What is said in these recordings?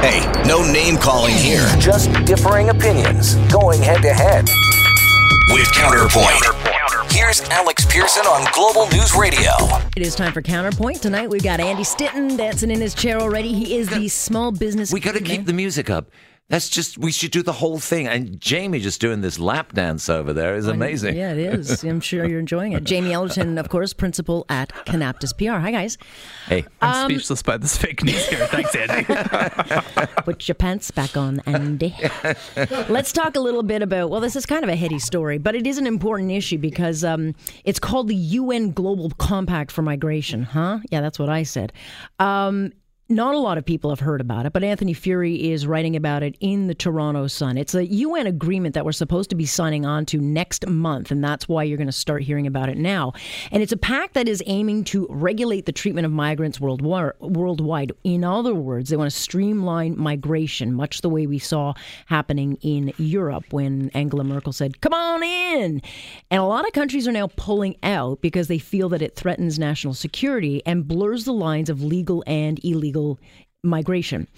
Hey, no name calling here. Just differing opinions going head to head. With Counterpoint. Here's Alex Pearson on Global News Radio. It is time for Counterpoint. Tonight we've got Andy Stinton dancing in his chair already. He is the small business. We got to keep the music up. That's just we should do the whole thing. And Jamie just doing this lap dance over there is amazing. Yeah, it is. I'm sure you're enjoying it. Jamie Ellerton, of course, principal at Conaptus PR. Hi, guys. Hey, I'm speechless by this fake news here. Thanks, Andy. Put your pants back on, Andy. Let's talk a little bit about. Well, this is kind of a heady story, but it is an important issue because um, it's called the UN Global Compact for Migration. Huh? Yeah, that's what I said. Um, not a lot of people have heard about it, but Anthony Furey is writing about it in the Toronto Sun. It's a UN agreement that we're supposed to be signing on to next month, and that's why you're going to start hearing about it now. And it's a pact that is aiming to regulate the treatment of migrants worldwide. In other words, they want to streamline migration, much the way we saw happening in Europe when Angela Merkel said, Come on in! And a lot of countries are now pulling out because they feel that it threatens national security and blurs the lines of legal and illegal illegal migration.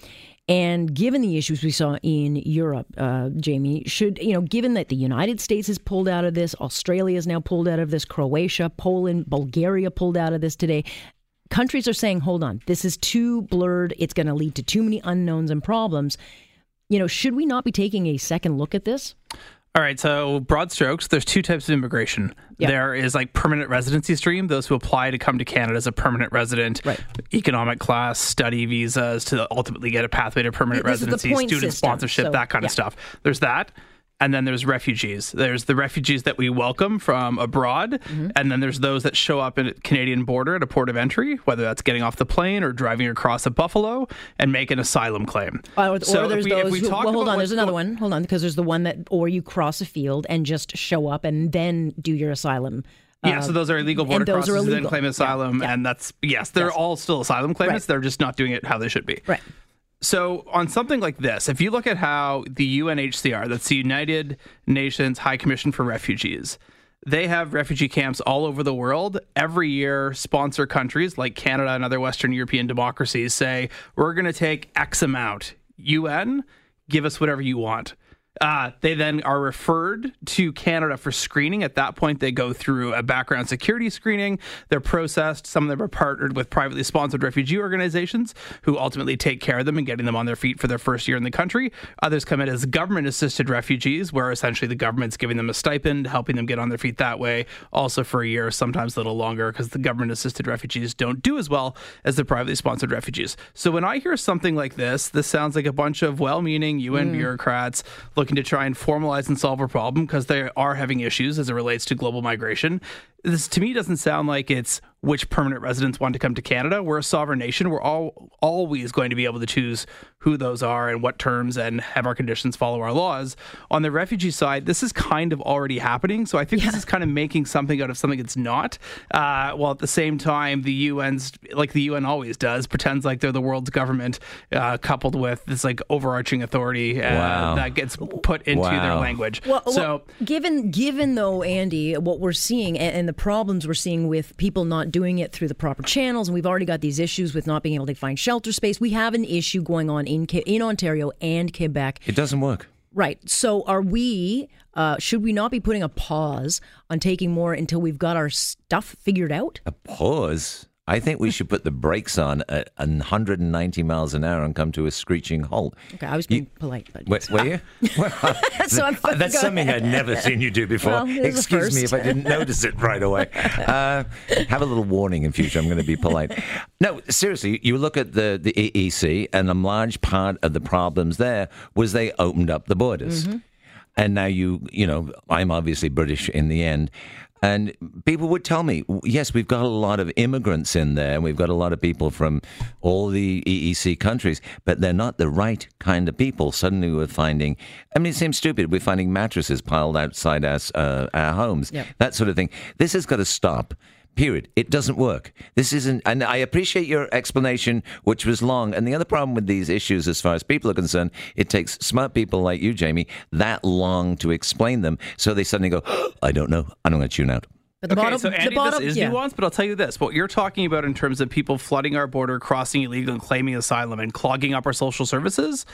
And given the issues we saw in Europe, uh, Jamie, should, you know, given that the United States has pulled out of this, Australia has now pulled out of this, Croatia, Poland, Bulgaria pulled out of this today, countries are saying, hold on, this is too blurred. It's going to lead to too many unknowns and problems. You know, should we not be taking a second look at this? All right, so broad strokes, there's two types of immigration. Yep. There is like permanent residency stream, those who apply to come to Canada as a permanent resident, right. economic class, study visas to ultimately get a pathway to permanent this residency, student system, sponsorship, so, that kind yeah. of stuff. There's that. And then there's refugees. There's the refugees that we welcome from abroad, Mm-hmm. and then there's those that show up at Canadian border at a port of entry, whether that's getting off the plane or driving across a Buffalo and make an asylum claim. Or, So or if there's we- those we who, talk well, hold on, there's another one. Hold on, because there's the one that, or you cross a field and just show up and then do your asylum. Yeah, uh, so those are illegal border and those are crosses who then claim asylum, Yeah, yeah. and that's yes, they're Yes. all still asylum claimants. Right. They're just not doing it how they should be. Right. So on something like this, if you look at how the UNHCR, that's the United Nations High Commission for Refugees, they have refugee camps all over the world. Every year, sponsor countries like Canada and other Western European democracies say, we're going to take X amount. UN, give us whatever you want. Uh, they then are referred to Canada for screening. At that point, they go through a background security screening. They're processed. Some of them are partnered with privately sponsored refugee organizations who ultimately take care of them and getting them on their feet for their first year in the country. Others come in as government assisted refugees, where essentially the government's giving them a stipend, helping them get on their feet that way, also for a year, sometimes a little longer, because the government assisted refugees don't do as well as the privately sponsored refugees. So when I hear something like this, this sounds like a bunch of well meaning UN bureaucrats looking to try and formalize and solve a problem because they are having issues as it relates to global migration. This to me doesn't sound like it's which permanent residents want to come to Canada. We're a sovereign nation. We're all always going to be able to choose who those are and what terms and have our conditions follow our laws. On the refugee side, this is kind of already happening. So I think this is kind of making something out of something it's not. Uh, while at the same time, the UN's like the UN always does, pretends like they're the world's government, uh, coupled with this like overarching authority uh, Wow. that gets put into their language. Well, so. well, given given though, Andy, what we're seeing and, and the problems we're seeing with people not doing it through the proper channels, and we've already got these issues with not being able to find shelter space. We have an issue going on in in Ontario and Quebec. It doesn't work. Right. So, are we? Uh, should we not be putting a pause on taking more until we've got our stuff figured out? A pause. I think we should put the brakes on at 190 miles an hour and come to a screeching halt. Okay, I was being polite, but Were, were you? Well, So I'm- that's something ahead. I'd never seen you do before. Well, it is a Excuse me if I didn't notice it right away. Uh, have a little warning in future. I'm going to be polite. No, seriously, you look at the, the EEC, and a large part of the problems there was they opened up the borders. Mm-hmm. And now you, you know, I'm obviously British in the end. And people would tell me, yes, we've got a lot of immigrants in there, and we've got a lot of people from all the EEC countries, but they're not the right kind of people. Suddenly we're finding, I mean, it seems stupid. We're finding mattresses piled outside our, uh, our homes, Yep. that sort of thing. This has got to stop. Period. It doesn't work. This isn't, and I appreciate your explanation, which was long. And the other problem with these issues, as far as people are concerned, it takes smart people like you, Jamie, that long to explain them. So they suddenly go, I don't know. I'm going to tune out. But the okay, bottom, so Andy, the bottom, this is yeah. nuanced, but I'll tell you this: what you're talking about in terms of people flooding our border, crossing illegal, and claiming asylum, and clogging up our social services.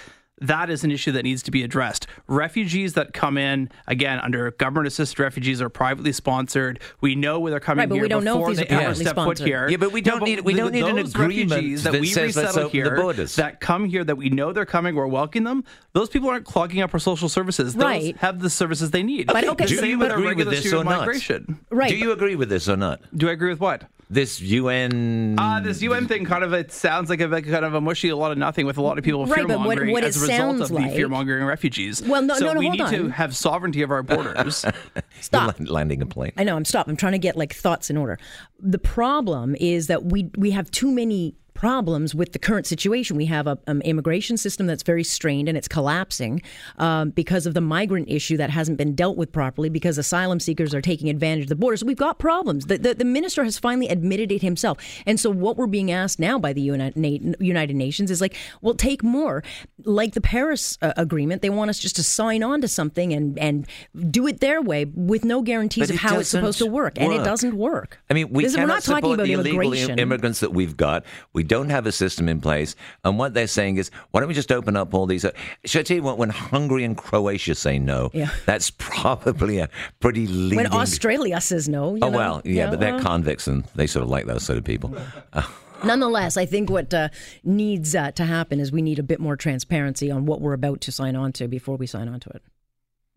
That is an issue that needs to be addressed. Refugees that come in, again, under government assisted refugees are privately sponsored. We know where they're coming Right, but here we don't know if these they are ever privately step foot sponsored. here. Yeah, but we don't need- we don't need an agreement refugees that, that we says let's resettle open the here, borders. that come here, that we know they're coming, we're welcoming them. Those people aren't clogging up our social services. Those Right. have the services they need. But okay, The same Do you with our agree with regular this or not? migration. Right. Do you agree with this or not? Do I agree with what? This UN. Uh, this UN thing kind of it sounds like a like kind of a mushy, a lot of nothing with a lot of people Right, fear but what- mongering what as a result sounds of the fear mongering refugees. Well, no, so no, no, we hold need on. to have sovereignty of our borders. Stop. Land- landing a plane. I know. I'm stop. I'm trying to get like thoughts in order. The problem is that we we have too many problems with the current situation. We have an um, immigration system that's very strained and it's collapsing um, because of the migrant issue that hasn't been dealt with properly. Because asylum seekers are taking advantage of the borders. We've got problems. The, the, the minister has finally admitted it himself. And so what we're being asked now by the United, Nations is like, well, take more. Like the Paris uh, Agreement, they want us just to sign on to something and and do it their way with no guarantees of how it's supposed to doesn't work, and it doesn't work. I mean, we we're not talking about the illegal immigration. immigrants that we've got. We don't have a system in place, and what they're saying is, why don't we just open up all these? Uh, should I tell you what? When Hungary and Croatia say no, Yeah. that's probably a pretty leading. when Australia says no, you oh know? well, yeah, but they're convicts, and they sort of like those sort of people. Nonetheless, I think what uh, needs uh, to happen is we need a bit more transparency on what we're about to sign on to before we sign on to it.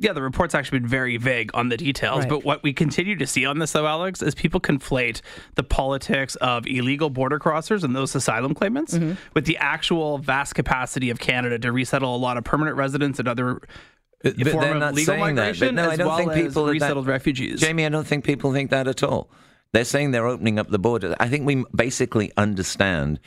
Yeah, the report's actually been very vague on the details. Right. But what we continue to see on this, though, Alex, is people conflate the politics of illegal border crossers and those asylum claimants Mm-hmm. with the actual vast capacity of Canada to resettle a lot of permanent residents and other. But form they're of not legal saying that. migration, But no, as I don't well think as people are that- resettled refugees. Jamie, I don't think people think that at all. They're saying they're opening up the border. I think we basically understand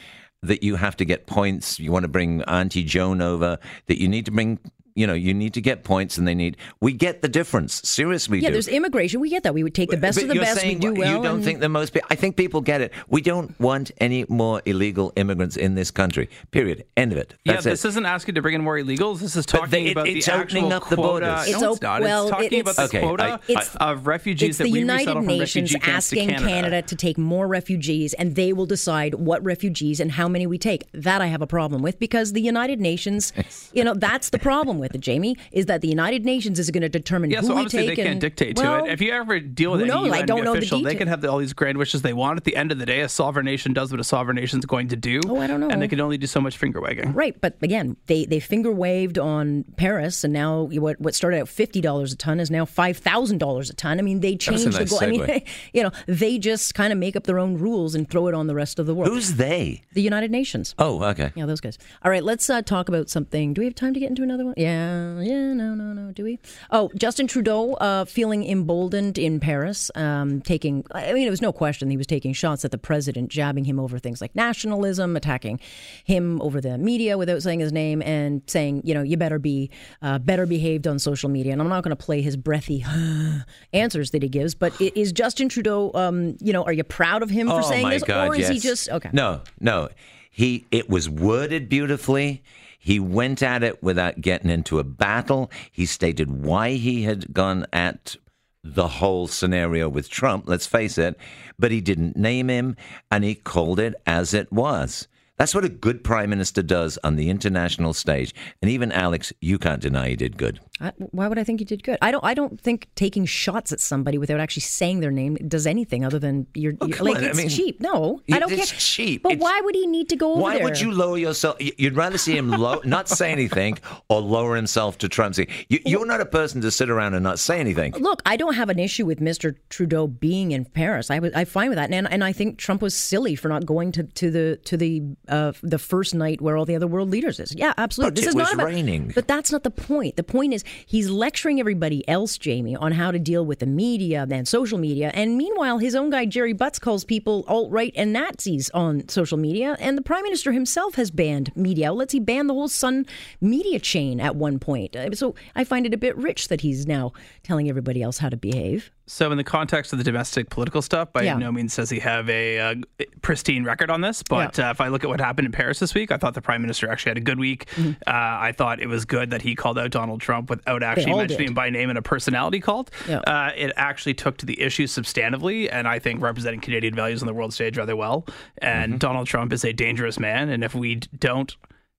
that you have to get points. You want to bring Auntie Joan over. That you need to bring. You know, you need to get points, and they need. We get the difference. Seriously, Yeah, do. there's immigration. We get that. We would take the best But of the best. saying we do well. You don't and- think the most people. I think people get it. We don't want any more illegal immigrants in this country. Period. End of it. Yeah, That's this it. isn't asking to bring in more illegals. This is talking they- it- about it's the opening actual up the quota. borders. It's no, op- it's not. well, it's talking it- about the Okay, quota I- It's- of refugees It's that the we United resettle from Nations refugee to asking Canada. Canada to take more refugees, and they will decide what refugees and how many we take. That I have a problem with because the United Nations, you know, that's the problem with it, Jamie, is that the United Nations is going to determine Yeah, who so we obviously take. they can't and, dictate to well, it. If you ever deal with who any knows? I UN don't know the official, they can have all these grand wishes they want. At the end of the day, a sovereign nation does what a sovereign nation is going to do. Oh, I don't know. And they can only do so much finger wagging. Right, but again, they, they finger waved on Paris, and now what what started at fifty dollars a ton is now five thousand dollars a ton. I mean, they changed nice the goal. I mean, segue. you know, they just kind of make up their own rules and throw it on the rest of the world. Who's they? the United Nations? Oh, okay. Yeah, those guys. All right, let's uh, talk about something. Do we have time to get into another one? Yeah, yeah, no, no, no. Do we? Oh, Justin Trudeau uh, feeling emboldened in Paris, um, taking. I mean, it was no question he was taking shots at the president, jabbing him over things like nationalism, attacking him over the media without saying his name, and saying, you know, you better be uh, better behaved on social media. And I'm not going to play his breathy answers that he gives, but is Justin Trudeau, um, you know, are you proud of him for oh saying my this, God, or is he just okay? No, no. He it was worded beautifully. He went at it without getting into a battle. He stated why he had gone at the whole scenario with Trump, let's face it, but he didn't name him and he called it as it was. That's what a good prime minister does on the international stage. And even Alex, you can't deny he did good. I, why would I think you did good? I don't. I don't think taking shots at somebody without actually saying their name does anything other than you're, Oh, you're- like on, I it's mean, cheap. No, it- I don't it's care. cheap. But It's- why would he need to go over Why there? would you lower yourself? You'd rather see him low, not say anything or lower himself to Trump. See, you, you're not a person to sit around and not say anything. Look, I don't have an issue with Mr. Trudeau being in Paris. I was I fine with that, and and I think Trump was silly for not going to, to the to the uh, the first night where all the other world leaders is. Yeah, absolutely. But this it is was not about, raining. But that's not the point. The point is he's lecturing everybody else, Jamie, on how to deal with the media and social media. And meanwhile, his own guy, Gerry Butts, calls people alt right and Nazis on social media. And the prime minister himself has banned media outlets. He banned the whole Sun media chain at one point. Uh, So I find it a bit rich that he's now telling everybody else how to behave. So, in the context of the domestic political stuff, by Yeah. no means does he have a uh, pristine record on this. But Yeah. uh, if I look at what happened in Paris this week, I thought the prime minister actually had a good week. Uh, I thought it was good that he called out Donald Trump without actually Mm-hmm. mentioning did. him by name in a personality cult. Yeah. Uh, it actually took to the issue substantively, and I think representing Canadian values on the world stage rather well. And Mm-hmm. Donald Trump is a dangerous man, and if we don't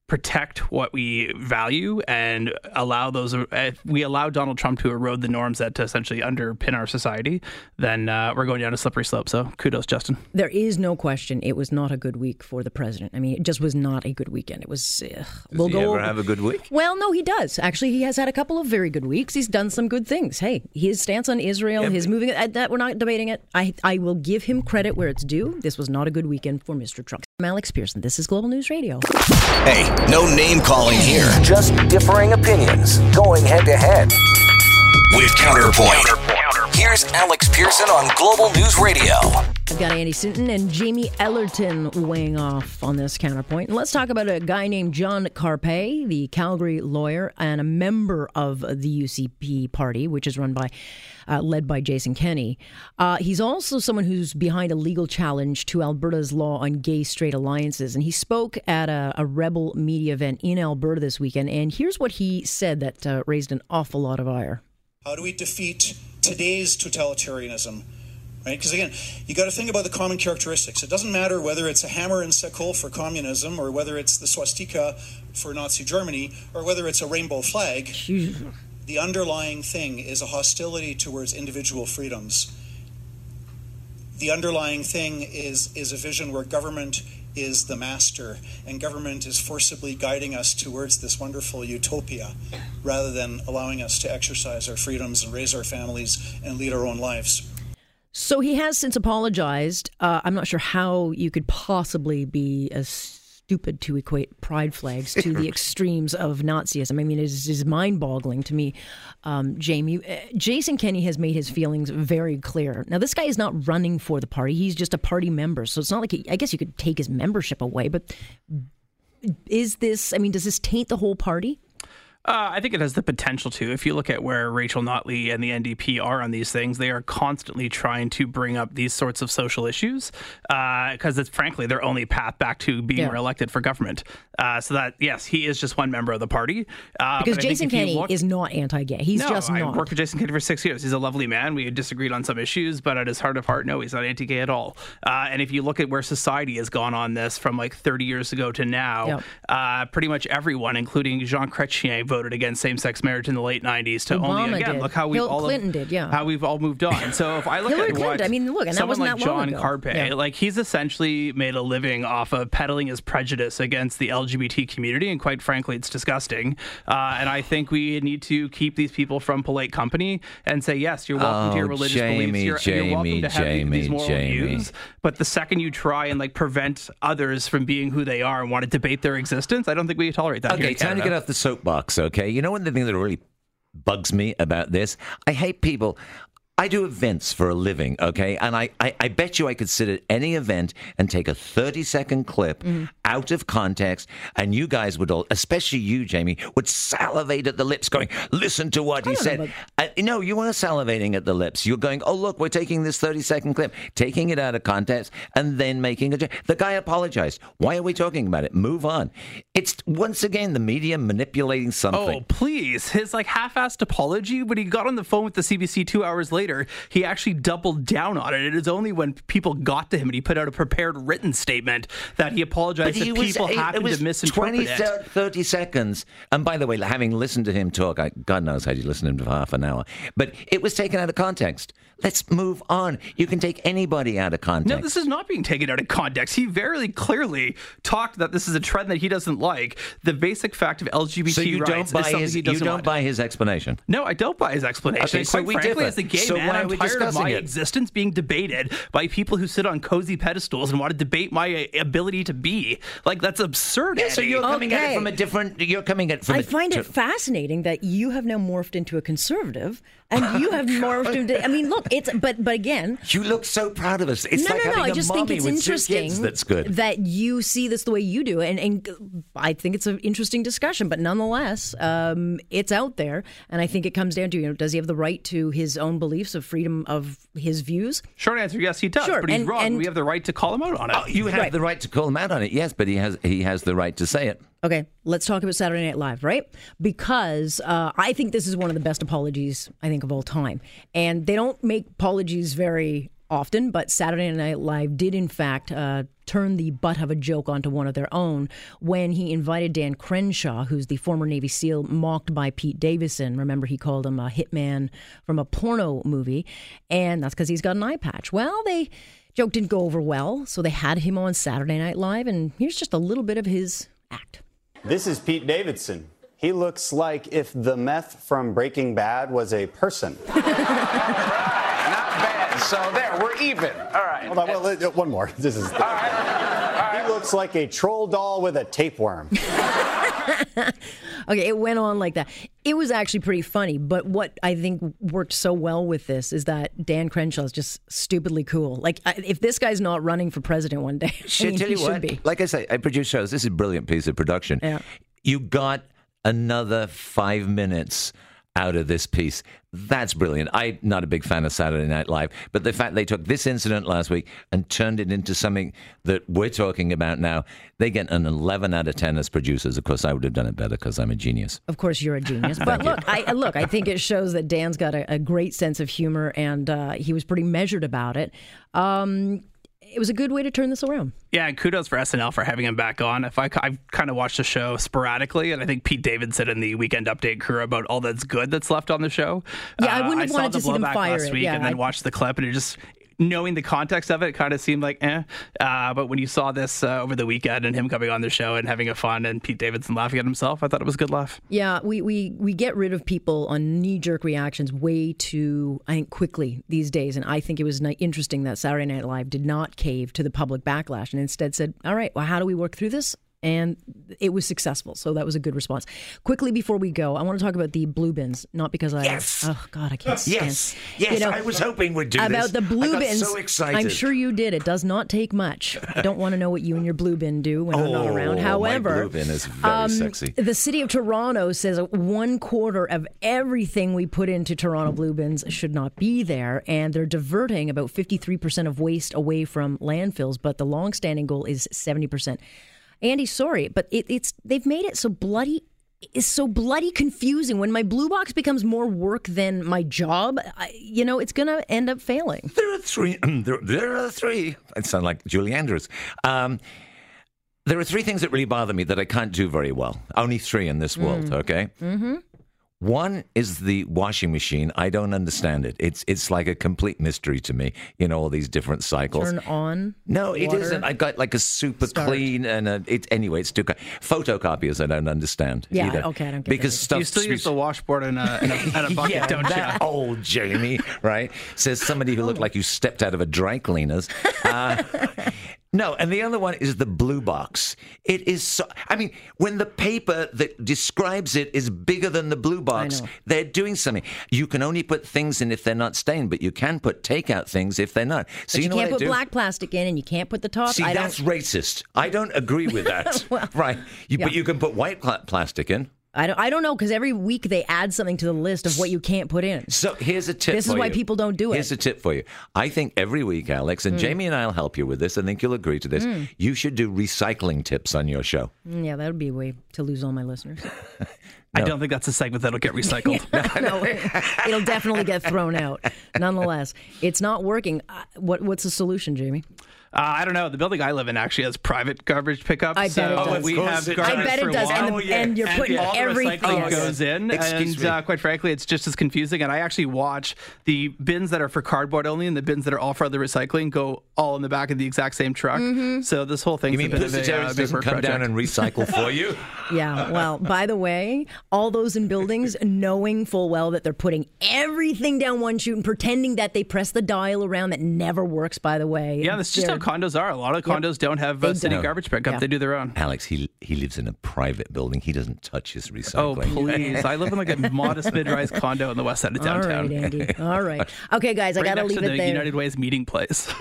protect what we value and allow those if we allow Donald Trump to erode the norms that essentially underpin our society then uh, we're going down a slippery slope so kudos Justin There is no question it was not a good week for the president. I mean, it just was not a good weekend. It was. Uh, we'll Does go he ever over- have a good week? Well, no, he does. Actually, he has had a couple of very good weeks. He's done some good things. Hey, his stance on Israel, his moving uh, that we're not debating it. I I will give him credit where it's due. This was not a good weekend for Mr. Trump. I'm Alex Pearson. This is Global News Radio. Hey, no name calling here. Just differing opinions going head to head. With Counterpoint. Here's Alex Pearson on Global News Radio. I've got Andy Stinton and Jamie Ellerton weighing off on this counterpoint. And let's talk about a guy named John Carpay, the Calgary lawyer and a member of the UCP party, which is run by, uh, led by Jason Kenney. Uh, he's also someone who's behind a legal challenge to Alberta's law on gay straight alliances. And he spoke at a, a rebel media event in Alberta this weekend. And here's what he said that uh, raised an awful lot of ire. How do we defeat today's totalitarianism? Right? Because again, you got to think about the common characteristics. It doesn't matter whether it's a hammer and sickle for communism, or whether it's the swastika for Nazi Germany, or whether it's a rainbow flag. The underlying thing is a hostility towards individual freedoms. The underlying thing is is a vision where government is the master and government is forcibly guiding us towards this wonderful utopia rather than allowing us to exercise our freedoms and raise our families and lead our own lives. So he has since apologized. Uh, I'm not sure how you could possibly be as stupid to equate pride flags to the extremes of Nazism. I mean, it is, is mind boggling to me, um, Jamie. Uh, Jason Kenney has made his feelings very clear. Now, this guy is not running for the party, he's just a party member. So it's not like he, I guess you could take his membership away, but is this, I mean, does this taint the whole party? Uh, I think it has the potential to. If you look at where Rachel Notley and the NDP are on these things, they are constantly trying to bring up these sorts of social issues because it's frankly their only path back to being Yeah. reelected for government. Uh, so that yes, he is just one member of the party. Uh, Because I Jason Kenney look- is not anti gay. He's no, just I not. worked with Jason Kennedy for six years. He's a lovely man. We disagreed on some issues, but at his heart of heart, no, he's not anti-gay at all. Uh, and if you look at where society has gone on this from like 30 years ago to now, Yep. uh, pretty much everyone, including Jean Chrétien, voted against same-sex marriage in the late 90s. To Obama only again did. look how we Bill all Clinton did, yeah. how we've all moved on. So if I look Hillary at Clinton, what I mean, look, and that someone wasn't like that long John ago. Carpay, Yeah. like he's essentially made a living off of peddling his prejudice against the LGBT community, and quite frankly, it's disgusting. Uh, and I think we need to keep these people from polite company and say, yes, you're welcome to your Oh, religious Jamie, beliefs. You're, you're welcome Jamie, to have these- these moral Jamie. views. But the second you try and like prevent others from being who they are and want to debate their existence, I don't think we tolerate that. here Okay, in time to Canada. get off the soapbox, okay? You know one of the things that really bugs me about this? I hate people. I do events for a living, okay? And I, I, I bet you I could sit at any event and take a 30 second clip Mm-hmm. out of context, and you guys would all, especially you, Jamie, would salivate at the lips, going, listen to what he don't know said. Uh, no, you are salivating at the lips. You're going, oh, look, we're taking this 30 second clip, taking it out of context, and then making a. The guy apologized. Why are we talking about it? Move on. It's once again the media manipulating something. Oh, please. His like half-assed apology when he got on the phone with the CBC 2 hours later, he actually doubled down on it. It is only when people got to him and he put out a prepared written statement that he apologized he that people it- happened it was to misinterpret 20, it. 30 seconds. And by the way, having listened to him talk, I, God knows how you listen to him for half an hour, but it was taken out of context. Let's move on. You can take anybody out of context. No, this is not being taken out of context. He very clearly talked that this is a trend that he doesn't like. The basic fact of LGBT so you rights don't is buy something his he doesn't You don't want. buy his explanation. No, I don't buy his explanation. Okay, so frankly, differ. as a gay So So man. why I'm we tired of my it? existence being debated by people who sit on cozy pedestals and want to debate my uh, ability to be. Like that's absurd. Yeah, so you're coming at it from a different. You're coming at it from. I a- find to- it fascinating that you have now morphed into a conservative, and you have morphed into. I mean, look, it's but but again, You look so proud of us. It's no, like no, no. I just think it's interesting that's good. that you see this the way you do, and and I think it's an interesting discussion. But nonetheless, um, it's out there, and I think it comes down to you know, does he have the right to his own beliefs of freedom of his views? Short answer: Yes, he does. Sure, but he's and- wrong. and- we have the right to call him out on it. Oh, you have Right. the right to call him out on it, yes, but he has he has the right to say it. Okay, let's talk about Saturday Night Live, right? Because uh, I think this is one of the best apologies I think of all time, and they don't make apologies very often. But Saturday Night Live did, in fact, uh, turn the butt of a joke onto one of their own when he invited Dan Crenshaw, who's the former Navy SEAL mocked by Pete Davidson. Remember, he called him a hitman from a porno movie, and that's because he's got an eye patch. Well, they joke didn't go over well, so they had him on Saturday Night Live, and here's just a little bit of his act. This is Pete Davidson. He looks like if the meth from Breaking Bad was a person. Not bad. So there, we're even. All right. Hold on, well, uh, one more. This is. He looks like a troll doll with a tapeworm. Okay, it went on like that. It was actually pretty funny, but what I think worked so well with this is that Dan Crenshaw is just stupidly cool. Like, I- if this guy's not running for president one day, I Should mean, tell he you should what, be. like I say, I produce shows. This is a brilliant piece of production. Yeah. You got another five minutes out of this piece. That's brilliant. I'm not a big fan of Saturday Night Live, but the fact they took this incident last week and turned it into something that we're talking about now, they get an 11 out of 10 as producers. Of course, I would have done it better because I'm a genius. Of course, you're a genius. But look, I look. I think it shows that Dan's got a, a great sense of humor, and uh, he was pretty measured about it. Um, it was a good way to turn this around. Yeah, and kudos for SNL for having him back on. If I, I've kind of watched the show sporadically, and I think Pete Davidson in the Weekend Update crew about all that's good that's left on the show. Yeah, I wouldn't uh, have saw wanted to see them fire last it. week, Yeah, and then I- watched the clip, and it just knowing the context of it, kind of seemed like eh. Uh, but when you saw this uh, over the weekend and him coming on the show and having a fun and Pete Davidson laughing at himself, I thought it was a good laugh. Yeah, we, we, we get rid of people on knee jerk reactions way too, I think, quickly these days. And I think it was interesting that Saturday Night Live did not cave to the public backlash and instead said, all right, well, how do we work through this? And it was successful. So that was a good response. Quickly before we go, I want to talk about the blue bins, not because I. Yes. Oh, God, I can't stand Yes, yes, I was hoping we'd do about this. the I blue bins. so excited. I'm sure you did. It does not take much. I don't want to know what you and your blue bin do when I'm not Oh, around. my However, blue bin is very um, sexy. The city of Toronto says one quarter of everything we put into Toronto blue bins should not be there, and they're diverting about 53% of waste away from landfills. But the long-standing goal is 70%. Andy, sorry, but it, it's they've made it so bloody. It's so bloody confusing. When my blue box becomes more work than my job, I, you know, it's going to end up failing. There are three. there, there are three. I sound like Julie Andrews. Um, there are three things that really bother me that I can't do very well. Only three in this world. Okay. Mm-hmm. One is the washing machine. I don't understand it. It's it's like a complete mystery to me. You know all these different cycles. Turn on. No, it water. not I got like a super Start. clean and a, it anyway. It's too co- photocopiers. I don't understand. Yeah, either. okay, I don't get because that. stuff. You still use the washboard in a, in a, in a bucket, yeah, don't that you? old Jamie, right? Says somebody who looked like you stepped out of a dry cleaner's. Uh, no, and the other one is the blue box. It is so. I mean, when the paper that describes it is bigger than the blue box, they're doing something. You can only put things in if they're not stained, but you can put takeout things if they're not. So But you, know can't put black plastic in, and you can't put the top. See, I don't. that's racist. I don't agree with that. right? You, But you can put white pla- plastic in. I don't. I don't know because every week they add something to the list of what you can't put in. So here's a tip. This is why you. people don't do it. Here's a tip for you. I think every week, Alex, and Jamie and I'll help you with this. I think you'll agree to this. You should do recycling tips on your show. Mm, Yeah, that would be a way to lose all my listeners. I don't think that's a segment that'll get recycled. no, it'll definitely get thrown out. Nonetheless, it's not working. Uh, What What's the solution, Jamie? Uh, I don't know. The building I live in actually has private garbage pickup. I bet so it does. we Of course have it garbage I bet it does, and, water. the, and you're And putting all the everything. recycling yes. goes in, Excuse and uh, quite frankly, it's just as confusing. And I actually watch the bins that are for cardboard only and the bins that are all for other recycling go all in the back of the exact same truck. Mm-hmm. So this whole thing. You mean a bit of Pussy a, uh, doesn't come project. down and recycle for you? Yeah. Well, by the way, all those in buildings knowing full well that they're putting everything down one chute and pretending that they press the dial around that never works, by the way. Yeah, that's just how They're- condos are. A lot of condos don't have uh, They city don't. garbage pickup; Yeah. they do their own. Alex, he he lives in a private building. He doesn't touch his recycling. Oh please! I live in like a modest mid-rise condo in the west side of downtown. right, Andy. All right. Okay, guys, I got to leave to it the there. United Way's meeting place.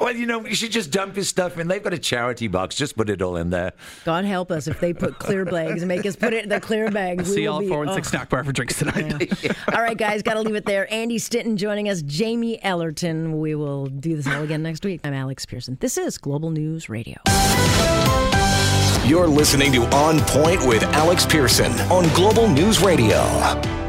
well, you know, you should just dump his stuff in. They've got a charity box. Just put it all in there. God help us if they put clear bags and make us put it in the clear bags. We See will y'all be- four and oh. six snack bar for drinks tonight. All right, guys, got to leave it there. Andy Stinton joining us, Jamie Ellerton. We will do this all again next week. I'm Alex Pearson. This is Global News Radio. You're listening to On Point with Alex Pearson on Global News Radio.